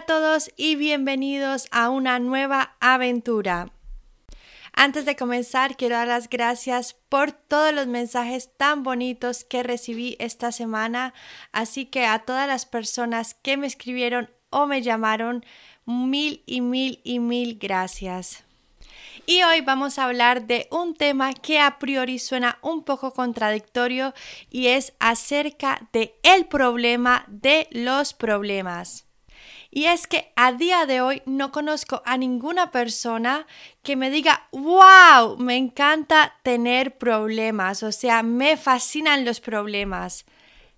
a todos y bienvenidos a una nueva aventura. Antes de comenzar, quiero dar las gracias por todos los mensajes tan bonitos que recibí esta semana, así que a todas las personas que me escribieron o me llamaron, mil y mil y mil gracias. Y hoy vamos a hablar de un tema que a priori suena un poco contradictorio y es acerca de el problema de los problemas. Y es que a día de hoy no conozco a ninguna persona que me diga, wow, me encanta tener problemas, o sea, me fascinan los problemas.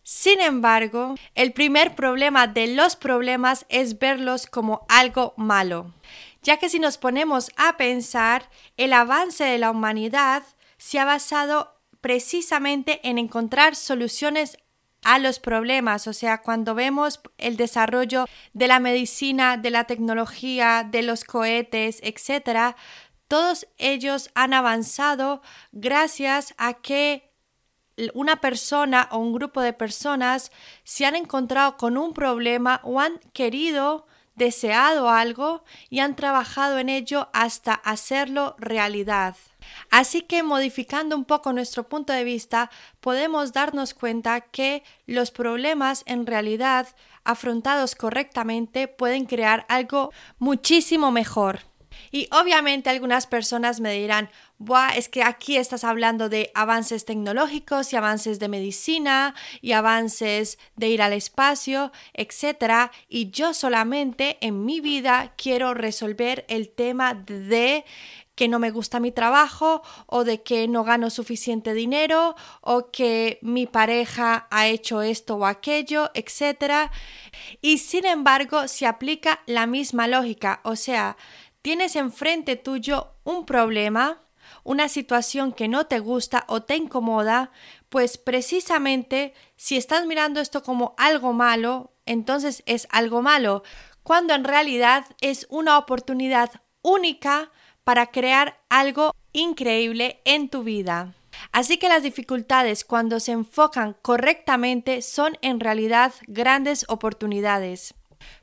Sin embargo, el primer problema de los problemas es verlos como algo malo, ya que si nos ponemos a pensar, el avance de la humanidad se ha basado precisamente en encontrar soluciones a los problemas, o sea, cuando vemos el desarrollo de la medicina, de la tecnología, de los cohetes, etcétera, todos ellos han avanzado gracias a que una persona o un grupo de personas se han encontrado con un problema o han querido, deseado algo y han trabajado en ello hasta hacerlo realidad. Así que modificando un poco nuestro punto de vista, podemos darnos cuenta que los problemas en realidad afrontados correctamente pueden crear algo muchísimo mejor. Y obviamente algunas personas me dirán, Buah, es que aquí estás hablando de avances tecnológicos y avances de medicina y avances de ir al espacio, etc. Y yo solamente en mi vida quiero resolver el tema de que no me gusta mi trabajo o de que no gano suficiente dinero o que mi pareja ha hecho esto o aquello, etc. Y sin embargo se aplica la misma lógica, o sea, tienes enfrente tuyo un problema, una situación que no te gusta o te incomoda, pues precisamente si estás mirando esto como algo malo, entonces es algo malo, cuando en realidad es una oportunidad única para crear algo increíble en tu vida. Así que las dificultades cuando se enfocan correctamente son en realidad grandes oportunidades.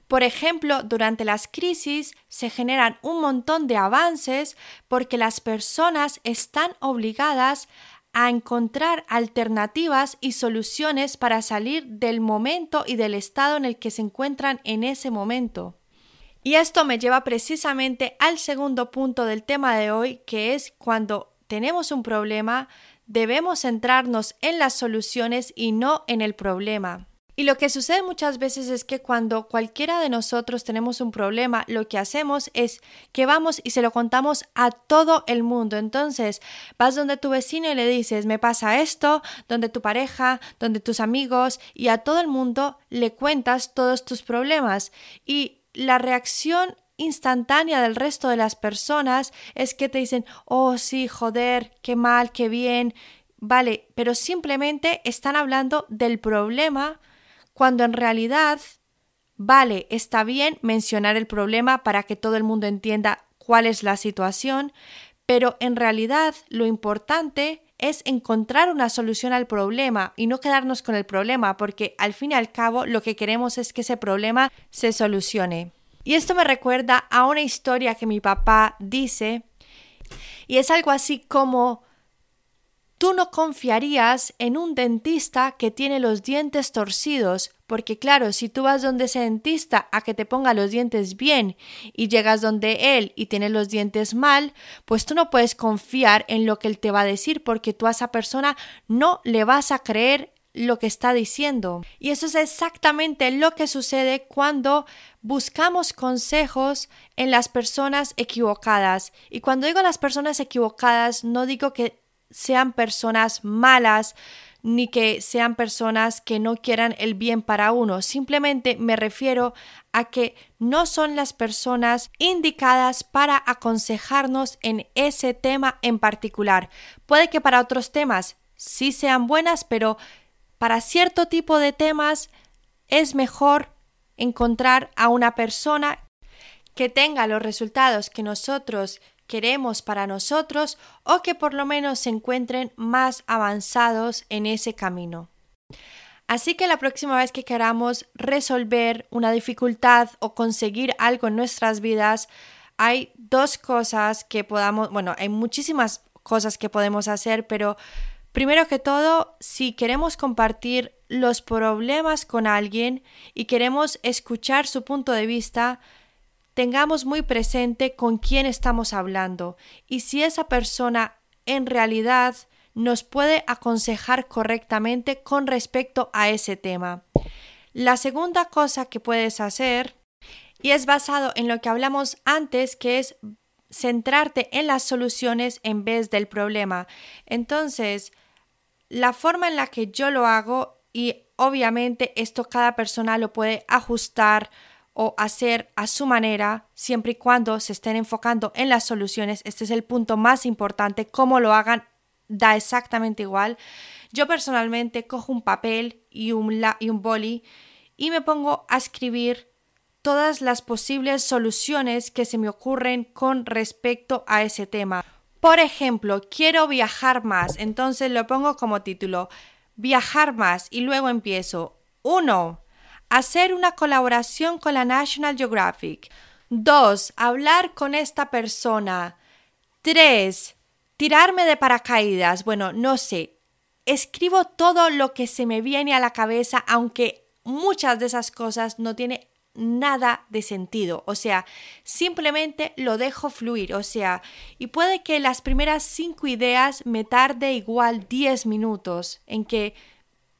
Por ejemplo, durante las crisis se generan un montón de avances porque las personas están obligadas a encontrar alternativas y soluciones para salir del momento y del estado en el que se encuentran en ese momento. Y esto me lleva precisamente al segundo punto del tema de hoy, que es cuando tenemos un problema, debemos centrarnos en las soluciones y no en el problema. Y lo que sucede muchas veces es que cuando cualquiera de nosotros tenemos un problema, lo que hacemos es que vamos y se lo contamos a todo el mundo. Entonces, vas donde tu vecino y le dices, me pasa esto, donde tu pareja, donde tus amigos, y a todo el mundo le cuentas todos tus problemas. Y la reacción instantánea del resto de las personas es que te dicen, oh sí, joder, qué mal, qué bien, vale, pero simplemente están hablando del problema cuando en realidad, vale, está bien mencionar el problema para que todo el mundo entienda cuál es la situación, pero en realidad lo importante es encontrar una solución al problema y no quedarnos con el problema, porque al fin y al cabo lo que queremos es que ese problema se solucione. Y esto me recuerda a una historia que mi papá dice, y es algo así como Tú no confiarías en un dentista que tiene los dientes torcidos, porque claro, si tú vas donde ese dentista a que te ponga los dientes bien y llegas donde él y tiene los dientes mal, pues tú no puedes confiar en lo que él te va a decir porque tú a esa persona no le vas a creer lo que está diciendo. Y eso es exactamente lo que sucede cuando buscamos consejos en las personas equivocadas. Y cuando digo las personas equivocadas, no digo que sean personas malas ni que sean personas que no quieran el bien para uno. Simplemente me refiero a que no son las personas indicadas para aconsejarnos en ese tema en particular. Puede que para otros temas sí sean buenas, pero para cierto tipo de temas es mejor encontrar a una persona que tenga los resultados que nosotros queremos para nosotros o que por lo menos se encuentren más avanzados en ese camino. Así que la próxima vez que queramos resolver una dificultad o conseguir algo en nuestras vidas, hay dos cosas que podamos, bueno, hay muchísimas cosas que podemos hacer, pero primero que todo, si queremos compartir los problemas con alguien y queremos escuchar su punto de vista, tengamos muy presente con quién estamos hablando y si esa persona en realidad nos puede aconsejar correctamente con respecto a ese tema. La segunda cosa que puedes hacer, y es basado en lo que hablamos antes, que es centrarte en las soluciones en vez del problema. Entonces, la forma en la que yo lo hago, y obviamente esto cada persona lo puede ajustar o hacer a su manera, siempre y cuando se estén enfocando en las soluciones. Este es el punto más importante, cómo lo hagan da exactamente igual. Yo personalmente cojo un papel y un, y un boli y me pongo a escribir todas las posibles soluciones que se me ocurren con respecto a ese tema. Por ejemplo, quiero viajar más, entonces lo pongo como título, viajar más y luego empiezo. 1. Hacer una colaboración con la National Geographic. 2. Hablar con esta persona. 3. Tirarme de paracaídas, bueno, no sé. Escribo todo lo que se me viene a la cabeza, aunque muchas de esas cosas no tienen nada de sentido, o sea, simplemente lo dejo fluir, o sea, y puede que las primeras cinco ideas me tarde igual 10 minutos en que,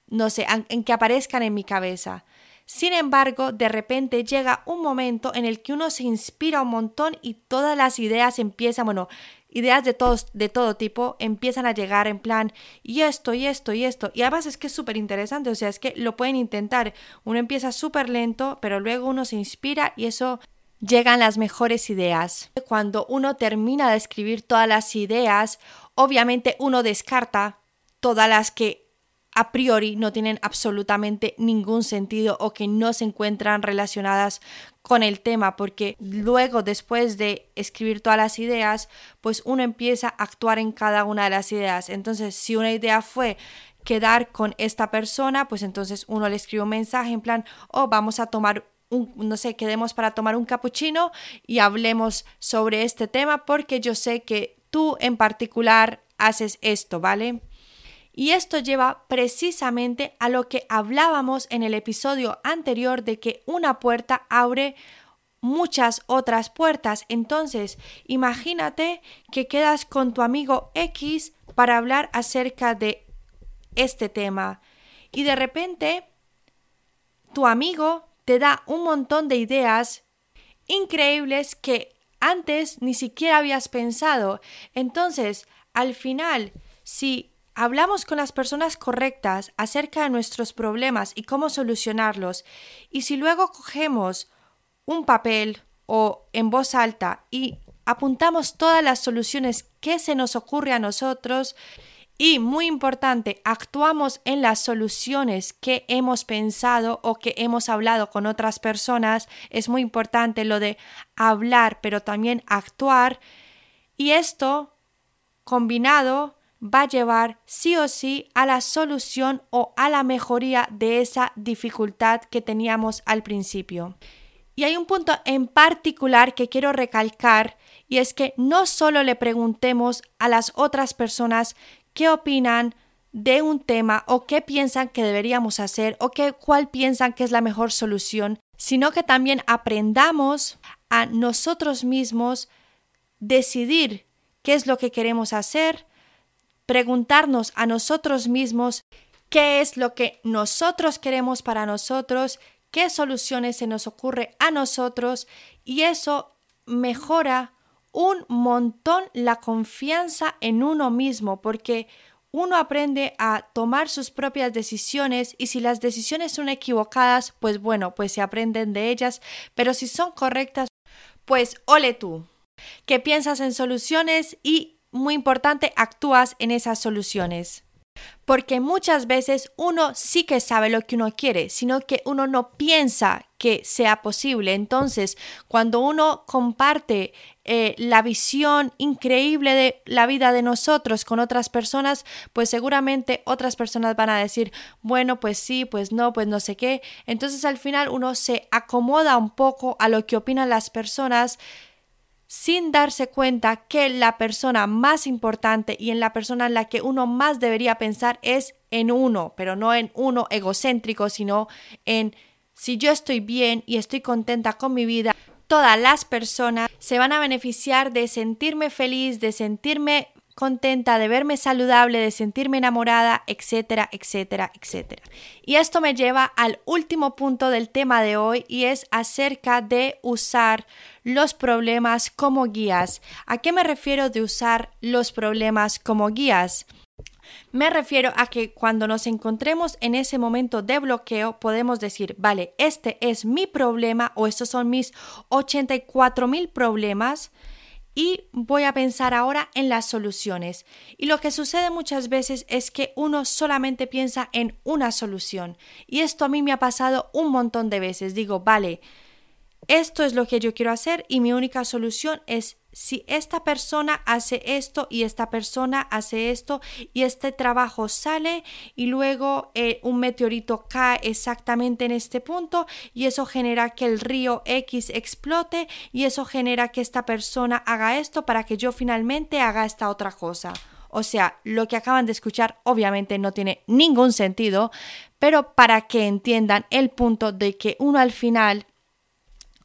no sé, en que aparezcan en mi cabeza. Sin embargo, de repente llega un momento en el que uno se inspira un montón y todas las ideas empiezan, bueno, ideas de, todos, de todo tipo empiezan a llegar en plan, y esto, y esto, y esto. Y además es que es súper interesante, o sea, es que lo pueden intentar. Uno empieza súper lento, pero luego uno se inspira y eso llegan las mejores ideas. Cuando uno termina de escribir todas las ideas, obviamente uno descarta todas las que a priori no tienen absolutamente ningún sentido o que no se encuentran relacionadas con el tema, porque luego después de escribir todas las ideas, pues uno empieza a actuar en cada una de las ideas. Entonces, si una idea fue quedar con esta persona, pues entonces uno le escribe un mensaje en plan, oh, vamos a tomar un, no sé, quedemos para tomar un cappuccino y hablemos sobre este tema porque yo sé que tú en particular haces esto, ¿vale? Y esto lleva precisamente a lo que hablábamos en el episodio anterior de que una puerta abre muchas otras puertas. Entonces, imagínate que quedas con tu amigo X para hablar acerca de este tema y de repente tu amigo te da un montón de ideas increíbles que antes ni siquiera habías pensado. Entonces, al final, si hablamos con las personas correctas acerca de nuestros problemas y cómo solucionarlos, y si luego cogemos un papel o en voz alta y apuntamos todas las soluciones que se nos ocurre a nosotros, y muy importante, actuamos en las soluciones que hemos pensado o que hemos hablado con otras personas. Es muy importante lo de hablar, pero también actuar. Y esto combinado va a llevar sí o sí a la solución o a la mejoría de esa dificultad que teníamos al principio. Y hay un punto en particular que quiero recalcar y es que no solo le preguntemos a las otras personas qué opinan de un tema o qué piensan que deberíamos hacer o qué, cuál piensan que es la mejor solución, sino que también aprendamos a nosotros mismos decidir qué es lo que queremos hacer, preguntarnos a nosotros mismos qué es lo que nosotros queremos para nosotros, qué soluciones se nos ocurre a nosotros y eso mejora un montón la confianza en uno mismo porque uno aprende a tomar sus propias decisiones y si las decisiones son equivocadas, pues bueno, pues se aprenden de ellas, pero si son correctas, pues ole tú, que piensas en soluciones y muy importante, actúas en esas soluciones. Porque muchas veces uno sí que sabe lo que uno quiere, sino que uno no piensa que sea posible. Entonces, cuando uno comparte eh, la visión increíble de la vida de nosotros con otras personas, pues seguramente otras personas van a decir, bueno, pues sí, pues no, pues no sé qué. Entonces al final uno se acomoda un poco a lo que opinan las personas sin darse cuenta que la persona más importante y en la persona en la que uno más debería pensar es en uno, pero no en uno egocéntrico, sino en si yo estoy bien y estoy contenta con mi vida, todas las personas se van a beneficiar de sentirme feliz, de sentirme contenta, de verme saludable, de sentirme enamorada, etcétera, etcétera, etcétera. Y esto me lleva al último punto del tema de hoy y es acerca de usar los problemas como guías. ¿A qué me refiero de usar los problemas como guías? Me refiero a que cuando nos encontremos en ese momento de bloqueo podemos decir, vale, este es mi problema o estos son mis 84 mil problemas y voy a pensar ahora en las soluciones. Y lo que sucede muchas veces es que uno solamente piensa en una solución. Y esto a mí me ha pasado un montón de veces. Digo, vale, esto es lo que yo quiero hacer y mi única solución es si esta persona hace esto y esta persona hace esto y este trabajo sale y luego eh, un meteorito cae exactamente en este punto y eso genera que el río X explote y eso genera que esta persona haga esto para que yo finalmente haga esta otra cosa. O sea, lo que acaban de escuchar obviamente no tiene ningún sentido, pero para que entiendan el punto de que uno al final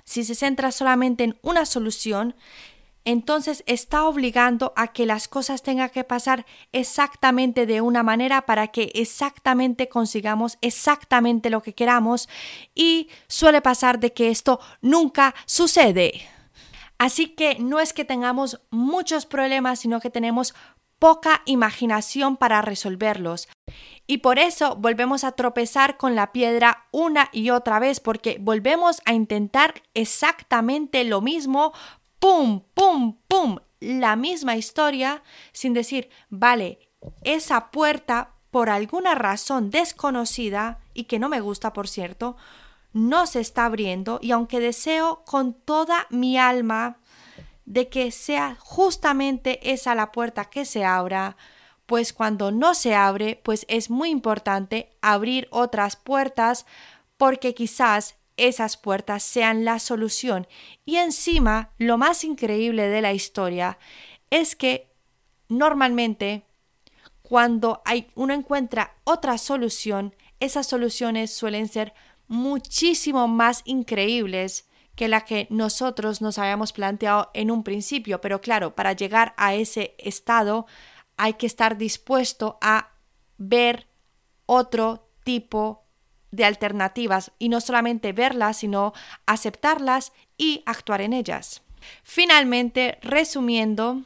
si se centra solamente en una solución, entonces está obligando a que las cosas tengan que pasar exactamente de una manera para que exactamente consigamos exactamente lo que queramos y suele pasar de que esto nunca sucede. Así que no es que tengamos muchos problemas, sino que tenemos poca imaginación para resolverlos. Y por eso volvemos a tropezar con la piedra una y otra vez, porque volvemos a intentar exactamente lo mismo, pum, pum, pum, la misma historia, sin decir, vale, esa puerta, por alguna razón desconocida, y que no me gusta, por cierto, no se está abriendo, y aunque deseo con toda mi alma de que sea justamente esa la puerta que se abra, pues cuando no se abre, pues es muy importante abrir otras puertas porque quizás esas puertas sean la solución. Y encima, lo más increíble de la historia es que normalmente cuando hay, uno encuentra otra solución, esas soluciones suelen ser muchísimo más increíbles que la que nosotros nos habíamos planteado en un principio. Pero claro, para llegar a ese estado hay que estar dispuesto a ver otro tipo de alternativas y no solamente verlas, sino aceptarlas y actuar en ellas. Finalmente, resumiendo,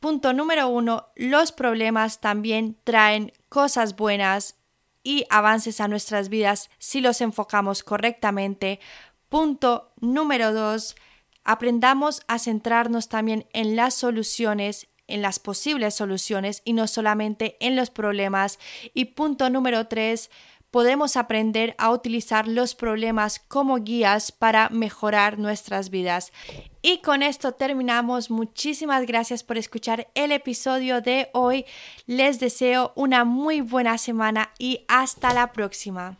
punto número uno, los problemas también traen cosas buenas y avances a nuestras vidas si los enfocamos correctamente. Punto número dos, aprendamos a centrarnos también en las soluciones en las posibles soluciones y no solamente en los problemas. Y punto número tres, podemos aprender a utilizar los problemas como guías para mejorar nuestras vidas. Y con esto terminamos. Muchísimas gracias por escuchar el episodio de hoy. Les deseo una muy buena semana y hasta la próxima.